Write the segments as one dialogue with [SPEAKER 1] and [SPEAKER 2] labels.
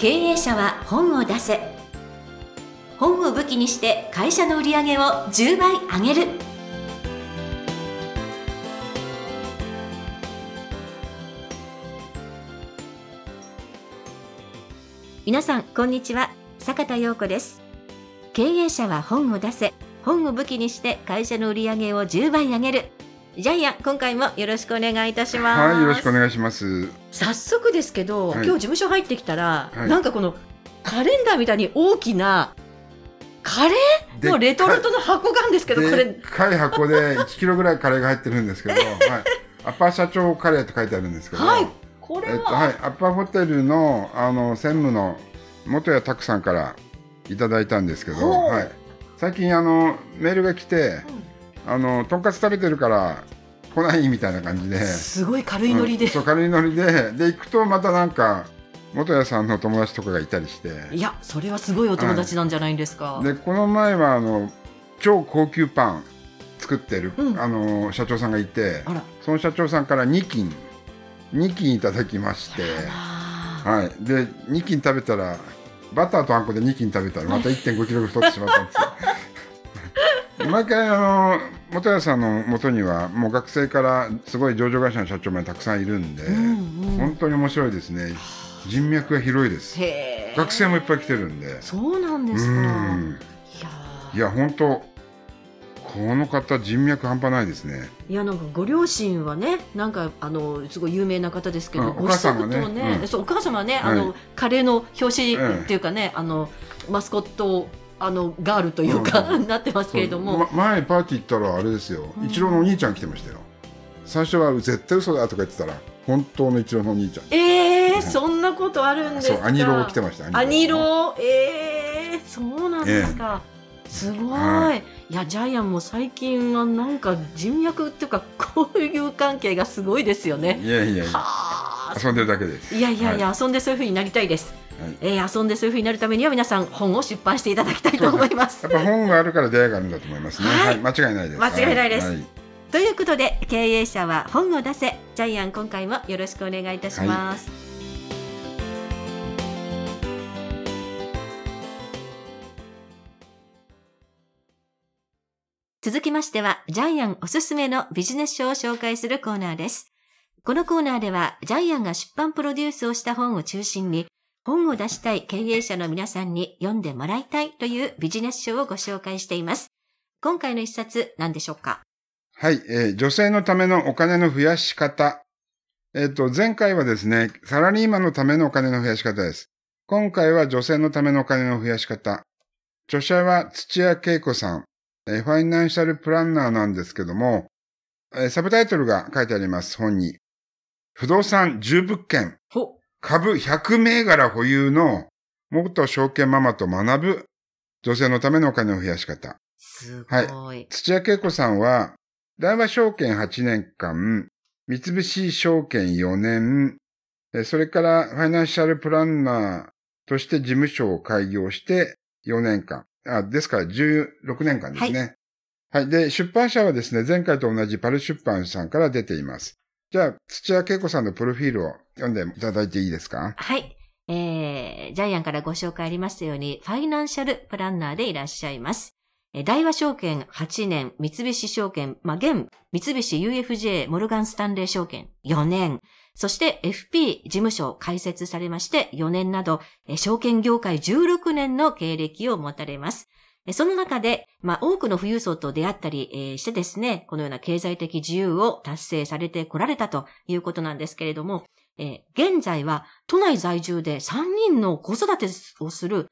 [SPEAKER 1] 経営者は本を出せ。本を武器にして会社の売り上げを10倍上げる。皆さんこんにちは。坂田陽子です。経営者は本を出せ。本を武器にして会社の売り上げを10倍上げる。ジャイアン今回もよろしくお願いいたします。
[SPEAKER 2] はい、よろしくお願いします。
[SPEAKER 1] 早速ですけど、
[SPEAKER 2] はい。
[SPEAKER 1] 今日事務所入ってきたら、
[SPEAKER 2] はい。
[SPEAKER 1] なんかこのカレンダーみたいに大きなカレー？のレトルトの箱があるんですけどこれ
[SPEAKER 2] でっかい箱で1キロぐらいカレーが入ってるんですけど、はい、アッパー社長カレーって書いてあるんですけど、
[SPEAKER 1] はいこれは、
[SPEAKER 2] えっと、はい、アッパーホテルの、あの、専務の元谷拓さんからいただいたんですけど、はい。最近、あの、メールが来て、あの、とんかつ食べてるから来ないみたいな感じで、
[SPEAKER 1] すごい軽いノリで、
[SPEAKER 2] うんそう、軽いノリで、で、行くとまたなんか、元谷さんの友達とかがいたりして、
[SPEAKER 1] いやそれはすごいお友達なんじゃないんですか、
[SPEAKER 2] でこの前はあの超高級パン作ってる、
[SPEAKER 1] うん。
[SPEAKER 2] あの社長さんがいてその社長さんから2斤2斤いただきまして、
[SPEAKER 1] あ
[SPEAKER 2] はい、で2斤食べたらバターとあんこで2斤食べたらまた1 5キロ太ってしまったんですよ毎回あの元谷さんの元にはもう学生からすごい上場会社の社長までたくさんいるんで、
[SPEAKER 1] ーうんうん。
[SPEAKER 2] 本当に面白いですね。人脈が広いです。学生もいっぱい来てるんで。
[SPEAKER 1] そうなんで
[SPEAKER 2] う
[SPEAKER 1] すか。
[SPEAKER 2] ん。
[SPEAKER 1] いや
[SPEAKER 2] 本当この方人脈半端ないですね。
[SPEAKER 1] いやなんかご両親はねなんかあのすごい有名な方ですけど、
[SPEAKER 2] うん
[SPEAKER 1] ご子息とね、
[SPEAKER 2] うん。
[SPEAKER 1] そうお母様はね、
[SPEAKER 2] はい。
[SPEAKER 1] あのカレーの表紙
[SPEAKER 2] うん
[SPEAKER 1] っていうかね、あのマスコットあのガールというか、
[SPEAKER 2] う
[SPEAKER 1] なってますけれども、
[SPEAKER 2] ま前パーティー行ったらあれですよ、
[SPEAKER 1] うん。
[SPEAKER 2] イチローのお兄ちゃん来てましたよ。最初は絶対嘘だとか言ってたら本当のイチローのお兄ちゃん。
[SPEAKER 1] えー、
[SPEAKER 2] うん
[SPEAKER 1] そんなことあるんですか。
[SPEAKER 2] そうアニロー来てました。
[SPEAKER 1] アニロー。えー、そうなんですか、すごい、、
[SPEAKER 2] はい。
[SPEAKER 1] やジャイアンも最近はなんか人脈っていうか 交友関係がすごいですよね。
[SPEAKER 2] いやいやいや。
[SPEAKER 1] はあ。
[SPEAKER 2] 遊んでるだけです。
[SPEAKER 1] いやいやいや、
[SPEAKER 2] は
[SPEAKER 1] 遊んでそういう風になりたいです。
[SPEAKER 2] はい
[SPEAKER 1] えー遊んでそういう風になるためには皆さん本を出版していただきたいと思います。
[SPEAKER 2] やっぱ本があるから出会いがあるんだと思いますね。
[SPEAKER 1] はい
[SPEAKER 2] はい、間違いないです。
[SPEAKER 1] 間違いないです
[SPEAKER 2] はい
[SPEAKER 1] ということで経営者は本を出せジャイアン今回もよろしくお願いいたします。続きましては、ジャイアンおすすめのビジネス書を紹介するコーナーです。このコーナーでは、ジャイアンが出版プロデュースをした本を中心に、本を出したい経営者の皆さんに読んでもらいたいというビジネス書をご紹介しています。今回の一冊何でしょうか？
[SPEAKER 2] はい、えー女性のためのお金の増やし方。えっ、と、前回はですね、サラリーマンのためのお金の増やし方です。今回は女性のためのお金の増やし方。著者は土屋恵子さん、えーファイナンシャルプランナーなんですけども、えーサブタイトルが書いてあります、本に。不動産10物件、
[SPEAKER 1] ほ、
[SPEAKER 2] 株100銘柄保有の元証券ママと学ぶ女性のためのお金の増やし方。
[SPEAKER 1] すごい。
[SPEAKER 2] 土屋恵子さんは、大和証券8年間、三菱証券4年、えそれからファイナンシャルプランナーとして事務所を開業して4年間。あですから16年間ですね。はい。で、出版社はですね、前回と同じパル出版さんから出ています。じゃあ、土屋恵子さんのプロフィールを読んでいただいていいですか？
[SPEAKER 1] はい。えー、ジャイアンからご紹介ありましたように、ファイナンシャルプランナーでいらっしゃいます。え大和証券8年、三菱証券、まあ、現、三菱 UFJ モルガンスタンレー証券4年、そして FP 事務所を開設されまして4年など、え証券業界16年の経歴を持たれます。その中で、まあ、多くの富裕層と出会ったり、してですね、このような経済的自由を達成されてこられたということなんですけれども、えー現在は都内在住で3人の子育てをする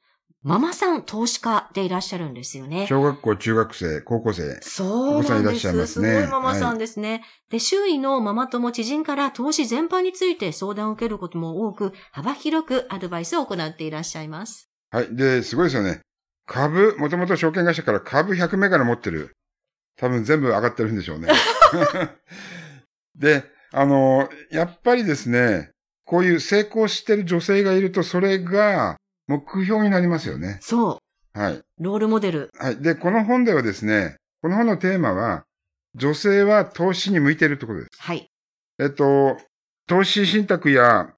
[SPEAKER 1] ママさん投資家でいらっしゃるんですよね。
[SPEAKER 2] 小学校、中学生、高校生。
[SPEAKER 1] そうなんです。
[SPEAKER 2] いますね
[SPEAKER 1] すごいママさんですね。で、周囲のママ友知人から投資全般について相談を受けることも多く、幅広くアドバイスを行っていらっしゃいます。
[SPEAKER 2] はい。で、すごいですよね。株、もともと証券会社から株100銘柄持ってる。多分全部上がってるんでしょうね。で、あの、やっぱりですね、こういう成功してる女性がいると、それが目標になりますよね。
[SPEAKER 1] そ
[SPEAKER 2] はい。
[SPEAKER 1] う。ロールモデル。
[SPEAKER 2] はい。で、この本ではですね、この本のテーマは、女性は投資に向いているってことです。
[SPEAKER 1] はい。
[SPEAKER 2] えっと、投資信託や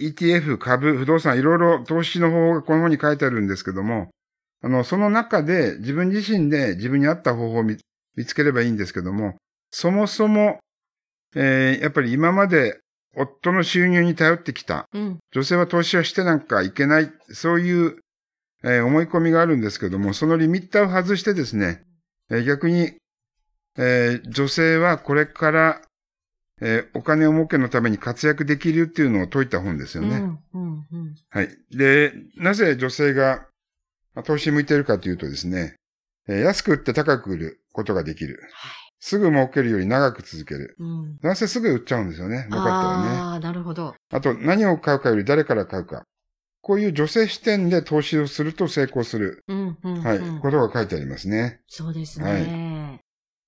[SPEAKER 2] ETF、株、不動産、いろいろ投資の方法がこの本に書いてあるんですけども、あの、その中で自分自身で自分に合った方法を見つければいいんですけども、そもそも、えー、やっぱり今まで夫の収入に頼ってきた、
[SPEAKER 1] うん。
[SPEAKER 2] 女性は投資はしてなんかいけない、そういう、えー思い込みがあるんですけども、そのリミッターを外してですね、えー逆に、えー女性はこれから、えーお金を儲けのために活躍できるっていうのを説いた本ですよね。
[SPEAKER 1] うん。うん。うん。
[SPEAKER 2] はい。で、なぜ女性がまあ投資に向いているかというとですね、えー安く売って高く売ることができる。
[SPEAKER 1] はい。
[SPEAKER 2] すぐ儲けるより長く続ける。
[SPEAKER 1] うん。
[SPEAKER 2] 男性すぐ売っちゃうんですよね。儲かったらね。
[SPEAKER 1] ああ、なるほど。
[SPEAKER 2] あと、何を買うかより誰から買うか。こういう女性視点で投資をすると成功する、
[SPEAKER 1] うん。うん。
[SPEAKER 2] はい、
[SPEAKER 1] うん
[SPEAKER 2] ことが書いてありますね。
[SPEAKER 1] そうですね。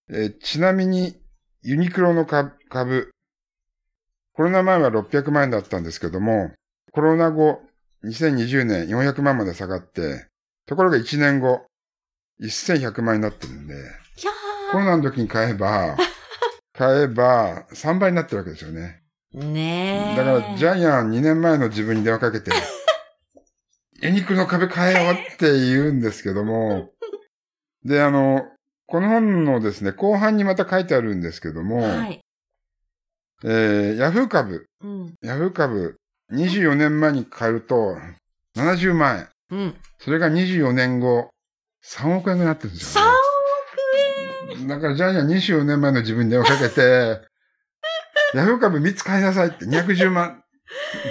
[SPEAKER 2] えーちなみに、ユニクロの株、株コロナ前は600万円だったんですけども、コロナ後、2020年400万まで下がって、ところが1年後、1100万円になってるんで、
[SPEAKER 1] いや
[SPEAKER 2] コロナの時に買えば、買えば3倍になってるわけですよね。
[SPEAKER 1] ー。ねえ。
[SPEAKER 2] だから、ジャイアン2年前の自分に電話かけて、ユニクロの株買えよって言うんですけども、で、あの、この本のですね、後半にまた書いてあるんですけども、
[SPEAKER 1] はい。
[SPEAKER 2] えー、ヤフー株、
[SPEAKER 1] うん。
[SPEAKER 2] ヤフー株、24年前に買うと、70万円。
[SPEAKER 1] うん。
[SPEAKER 2] それが24年後、3億円になってるんですよ、
[SPEAKER 1] 3
[SPEAKER 2] ね。だからジャイアン24年前の自分に電話かけて、ヤフー株3つ買いなさいって210万。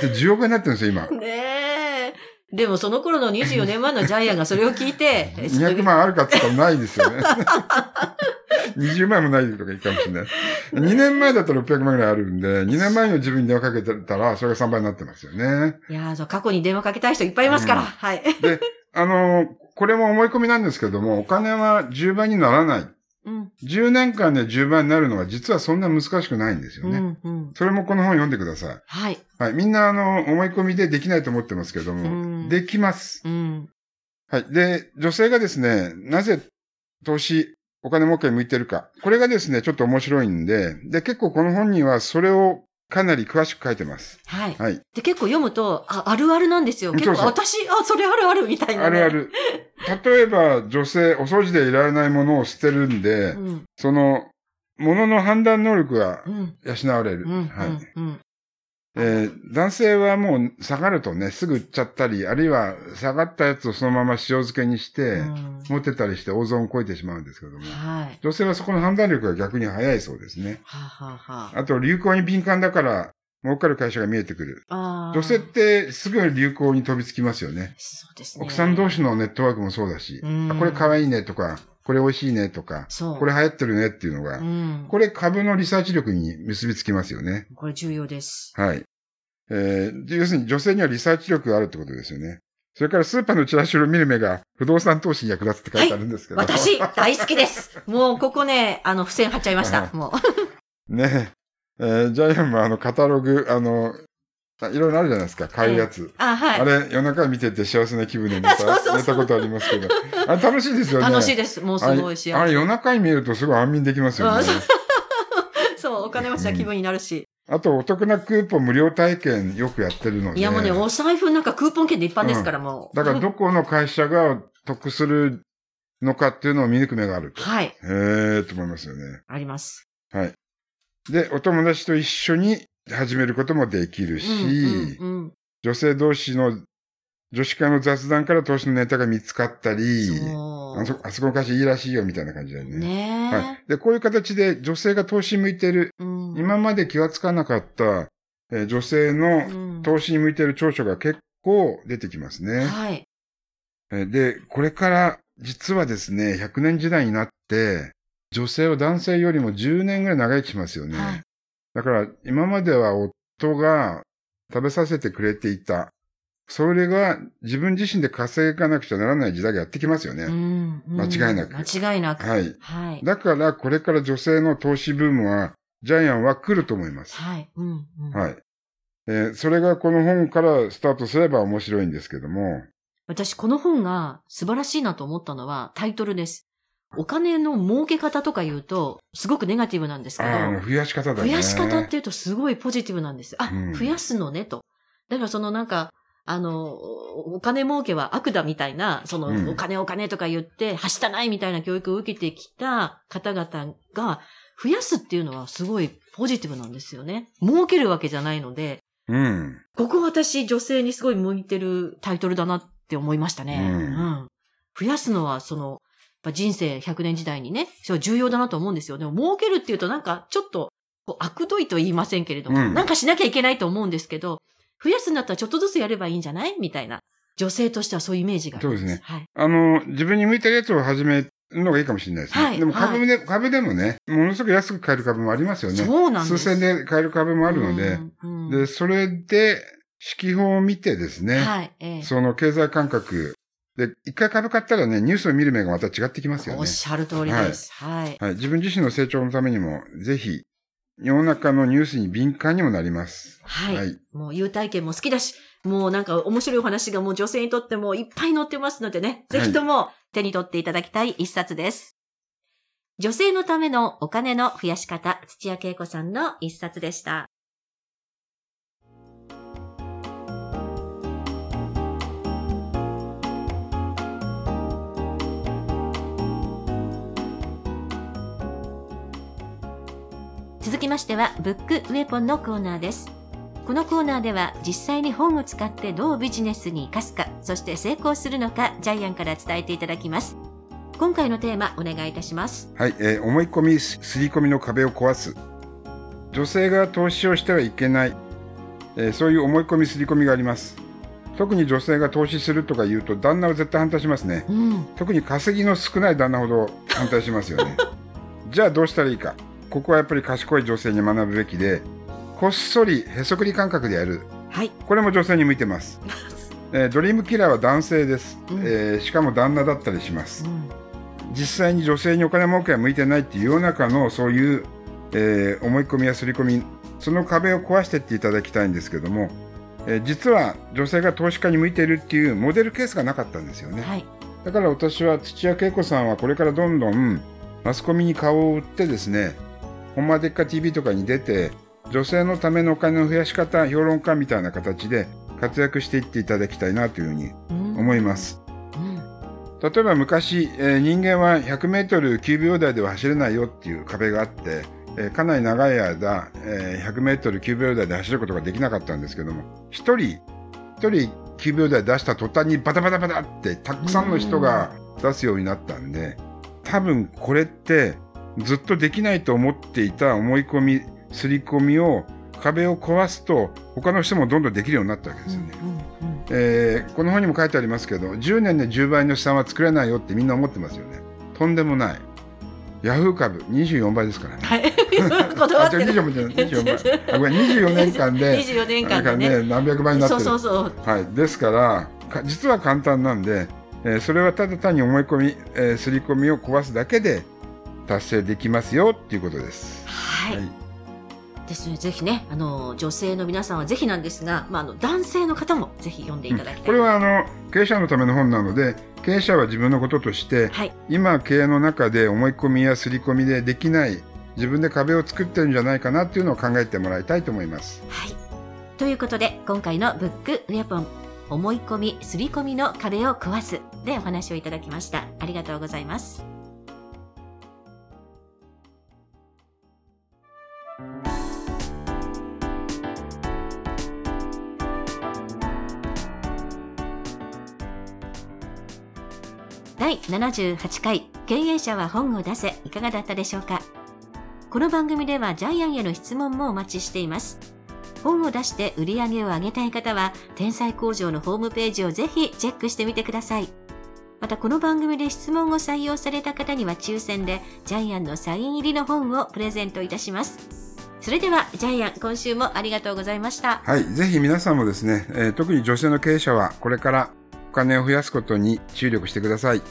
[SPEAKER 2] で、10億円になってるんですよ、今。
[SPEAKER 1] 億ねえ。でもその頃の24年前のジャイアンがそれを聞いて、
[SPEAKER 2] 200万あるかって言ったらないですよね。20万もないとかいいかもしれない。2年前だったら600万ぐらいあるんで、2年前の自分に電話かけてたら、それが3倍になってますよね。
[SPEAKER 1] いや過去に電話かけたい人いっぱいいますから。
[SPEAKER 2] うん
[SPEAKER 1] はい。
[SPEAKER 2] で、あの、これも思い込みなんですけども、お金は10倍にならない。
[SPEAKER 1] うん。
[SPEAKER 2] 10年間で10倍になるのは実はそんな難しくないんですよね。
[SPEAKER 1] うん。うん。
[SPEAKER 2] それもこの本読んでください。
[SPEAKER 1] はい。
[SPEAKER 2] はい。みんなあの、思い込みでできないと思ってますけども、
[SPEAKER 1] うん
[SPEAKER 2] できます。
[SPEAKER 1] うん。
[SPEAKER 2] はい。で、女性がですね、なぜ投資、お金儲けに向いてるか。これがですね、ちょっと面白いんで、で、結構この本にはそれをかなり詳しく書いてます。
[SPEAKER 1] はい。
[SPEAKER 2] はい。
[SPEAKER 1] で、結構読むと、あ、あるあるなんですよ。結構、私、あ、それあるあるみたいな、ね。
[SPEAKER 2] あるあ。る。例えば、女性、お掃除でいられないものを捨てるんで、
[SPEAKER 1] うん。
[SPEAKER 2] その、ものの判断能力が
[SPEAKER 1] うん。
[SPEAKER 2] 養われる。
[SPEAKER 1] うん。
[SPEAKER 2] はい。
[SPEAKER 1] うん。
[SPEAKER 2] えー男性はもう下がるとね、すぐ売っちゃったり、あるいは下がったやつをそのまま塩漬けにして、
[SPEAKER 1] うん。
[SPEAKER 2] 持ってたりして大損をこいてしまうんですけども、
[SPEAKER 1] はい。
[SPEAKER 2] 女性はそこの判断力が逆に早いそうですね。
[SPEAKER 1] はあ、はあはあ、
[SPEAKER 2] あと、流行に敏感だから、儲かる会社が見えてくる。女性ってすぐ流行に飛びつきますよね。
[SPEAKER 1] そうですね。
[SPEAKER 2] 奥さん同士のネットワークもそうだし、
[SPEAKER 1] うん
[SPEAKER 2] あこれ可愛いねとか、これ美味しいねとか。これ流行ってるねっていうのが、
[SPEAKER 1] うん。
[SPEAKER 2] これ株のリサーチ力に結びつきますよね。
[SPEAKER 1] これ重要です。
[SPEAKER 2] はい。えー、要するに女性にはリサーチ力があるってことですよね。それからスーパーのチラシを見る目が不動産投資に役立つって書いてあるんですけど。
[SPEAKER 1] 私、大好きです。もう、ここね、あの、付箋貼っちゃいまし
[SPEAKER 2] は
[SPEAKER 1] た。もう。
[SPEAKER 2] ねえ。えージャイアンもあの、カタログ、あの、あいろいろあるじゃないですか、買うやつ。
[SPEAKER 1] あ、はい。
[SPEAKER 2] あれ、夜中見てて幸せな気分で寝た 寝たことありますけど。あれ楽しいですよね。
[SPEAKER 1] 楽しいです。もうすごい幸せ。
[SPEAKER 2] あれ、夜中に見るとすごい安眠できますよね
[SPEAKER 1] うん。そう、お金持ちな気分になるし。
[SPEAKER 2] あと、お得なクーポン無料体験よくやってるので。
[SPEAKER 1] いやもうね、お財布なんかクーポン券で一般ですから、もう。
[SPEAKER 2] だから、どこの会社が得するのかっていうのを見抜く目があると。
[SPEAKER 1] はい。
[SPEAKER 2] へえと思いますよね。
[SPEAKER 1] あります。
[SPEAKER 2] はい。で、お友達と一緒に始めることもできるし、
[SPEAKER 1] うんうん
[SPEAKER 2] 女性同士の女子会の雑談から投資のネタが見つかった
[SPEAKER 1] うん、
[SPEAKER 2] り、
[SPEAKER 1] そ
[SPEAKER 2] あそあそこの会社いいらしいよみたいな感じだよ
[SPEAKER 1] う。
[SPEAKER 2] ね。
[SPEAKER 1] ねえ、
[SPEAKER 2] はい。で、こういう形で女性が投資に向いてる、
[SPEAKER 1] うん、
[SPEAKER 2] 今まで気がつかなかった、えー女性の
[SPEAKER 1] うん
[SPEAKER 2] 投資に向いてる長所が結構出てきますね。
[SPEAKER 1] はい。
[SPEAKER 2] えーで、これから実はですね、100年時代になって、女性は男性よりも10年ぐらい長生きしますよね。
[SPEAKER 1] はい
[SPEAKER 2] だから、今までは夫が食べさせてくれていた。それが自分自身で稼がなくちゃならない時代がやってきますよね。
[SPEAKER 1] うんうん
[SPEAKER 2] 間違いなく
[SPEAKER 1] 間違いなく。
[SPEAKER 2] はい。
[SPEAKER 1] はい。
[SPEAKER 2] だから、これから女性の投資ブームは、ジャイアンは来ると思います。
[SPEAKER 1] はい。うんうん
[SPEAKER 2] はい。えーそれがこの本からスタートすれば面白いんですけども、
[SPEAKER 1] 私、この本が素晴らしいなと思ったのはタイトルです。お金の儲け方とか言うと、すごくネガティブなんですけど、
[SPEAKER 2] 増やし方だね。
[SPEAKER 1] 増やし方っていうとすごいポジティブなんです。あ、
[SPEAKER 2] うん
[SPEAKER 1] 増やすのねと。だからそのなんか、あの、お金儲けは悪だみたいな、その、
[SPEAKER 2] うん
[SPEAKER 1] お金お金とか言って、はしたないみたいな教育を受けてきた方々が、増やすっていうのはすごいポジティブなんですよね。儲けるわけじゃないので、
[SPEAKER 2] うん。
[SPEAKER 1] ここ私女性にすごい向いてるタイトルだなって思いましたね。
[SPEAKER 2] うん
[SPEAKER 1] 増やすのは、その、ぱ人生100年時代にね、そう重要だなと思うんですよ。でも儲けるっていうとなんかちょっと、こう悪どいと言いませんけれども、
[SPEAKER 2] うん
[SPEAKER 1] なんかしなきゃいけないと思うんですけど、増やすんだったらちょっとずつやればいいんじゃない？みたいな。女性としてはそういうイメージがあります。
[SPEAKER 2] そうですね
[SPEAKER 1] はい。
[SPEAKER 2] あの、自分に向いてるやつを始めるのがいいかもしれないですね。
[SPEAKER 1] はい
[SPEAKER 2] でも株で、株でもね、ものすごく安く買える株もありますよね。
[SPEAKER 1] そうなんです。
[SPEAKER 2] 数千で買える株もあるので、
[SPEAKER 1] うん、うん
[SPEAKER 2] で、それで、指揮法を見てですね、
[SPEAKER 1] はい、ええ
[SPEAKER 2] その経済感覚、で、一回株買ったらね、ニュースを見る目がまた違ってきますよね
[SPEAKER 1] おっ。しゃる通りです。はい。
[SPEAKER 2] はい。自分自身の成長のためにも、ぜひ、世の中のニュースに敏感にもなります。
[SPEAKER 1] はい。
[SPEAKER 2] はい
[SPEAKER 1] もう優待券も好きだし、もうなんか面白いお話がもう女性にとってもいっぱい載ってますのでね、ぜひとも手に取っていただきたい一冊です。女性のためのお金の増やし方、土屋恵子さんの一冊でした。続きましては、ブックウェポンのコーナーです。このコーナーでは実際に本を使ってどうビジネスに活かすか、そして成功するのか、ジャイアンから伝えていただきます。今回のテーマ、お願いいたします。
[SPEAKER 2] はい。えー思い込み、すすり込みの壁を壊す。女性が投資をしてはいけない。えーそういう思い込み、すり込みがあります。特に女性が投資するとか言うと、旦那は絶対反対しますね。
[SPEAKER 1] うん。
[SPEAKER 2] 特に稼ぎの少ない旦那ほど反対しますよね。じゃあどうしたらいいか。ここはやっぱり賢い女性に学ぶべきで、こっそりへそくり感覚でやる。
[SPEAKER 1] はい。
[SPEAKER 2] これも女性に向いてます。えードリームキラーは男性です、
[SPEAKER 1] うん
[SPEAKER 2] えーしかも旦那だったりします。
[SPEAKER 1] うん
[SPEAKER 2] 実際に女性にお金儲けは向いてないっていう世の中のそういう、えー思い込みや刷り込み、その壁を壊していっていただきたいんですけども、えー実は女性が投資家に向いているっていうモデルケースがなかったんですよね。
[SPEAKER 1] はい。
[SPEAKER 2] だから私は土屋恵子さんはこれからどんどんマスコミに顔を売ってですね、ほんまでっか TV とかに出て、女性のためのお金の増やし方評論家みたいな形で活躍していっていただきたいなというふうに思います。
[SPEAKER 1] うん
[SPEAKER 2] 例えば昔、えー人間は100メートル9秒台では走れないよっていう壁があって、えーかなり長い間、えー100メートル9秒台で走ることができなかったんですけども、一人、一人9秒台出した途端にバタバタバタってたくさんの人が出すようになったんで、多分これってずっとできないと思っていた思い込み、刷り込みを壁を壊すと他の人もどんどんできるようになったわけですよね。
[SPEAKER 1] うんうん
[SPEAKER 2] えーこの本にも書いてありますけど、10年で10倍の資産は作れないよってみんな思ってますよね。とんでもない。ヤフー株24倍ですからね。
[SPEAKER 1] はい。断
[SPEAKER 2] あ、
[SPEAKER 1] って
[SPEAKER 2] 違う、
[SPEAKER 1] る。
[SPEAKER 2] 24倍じゃない、24倍。あ、ごめん、24年間で、
[SPEAKER 1] 24年間でね。
[SPEAKER 2] ね、何百倍になってる。
[SPEAKER 1] そうそうそう。
[SPEAKER 2] はい。ですから、か実は簡単なんで、えーそれはただ単に思い込み、えー、刷り込みを壊すだけで達成できますよっていうことです。
[SPEAKER 1] はい。ですね。ぜひね、あの、女性の皆さんはぜひなんですが、まあ、あの、男性の方もぜひ読んでいただきたい。
[SPEAKER 2] これはあの経営者のための本なので経営者は自分のこととして
[SPEAKER 1] はい。
[SPEAKER 2] 今経営の中で思い込みや刷り込みでできない自分で壁を作ってるんじゃないかなっていうのを考えてもらいたいと思います。
[SPEAKER 1] はい。ということで、今回のブックウェポン、思い込み、刷り込みの壁を壊すでお話をいただきました。ありがとうございます。第78回経営者は本を出せいかがだったでしょうか？この番組ではジャイアンへの質問もお待ちしています。本を出して売り上げを上げたい方は、天才工場のホームページをぜひチェックしてみてください。またこの番組で質問を採用された方には抽選で、ジャイアンのサイン入りの本をプレゼントいたします。それでは、ジャイアン、今週もありがとうございました。
[SPEAKER 2] はい。ぜひ皆さんもですね、えー特に女性の経営者はこれからお金を増やすことに注力してください。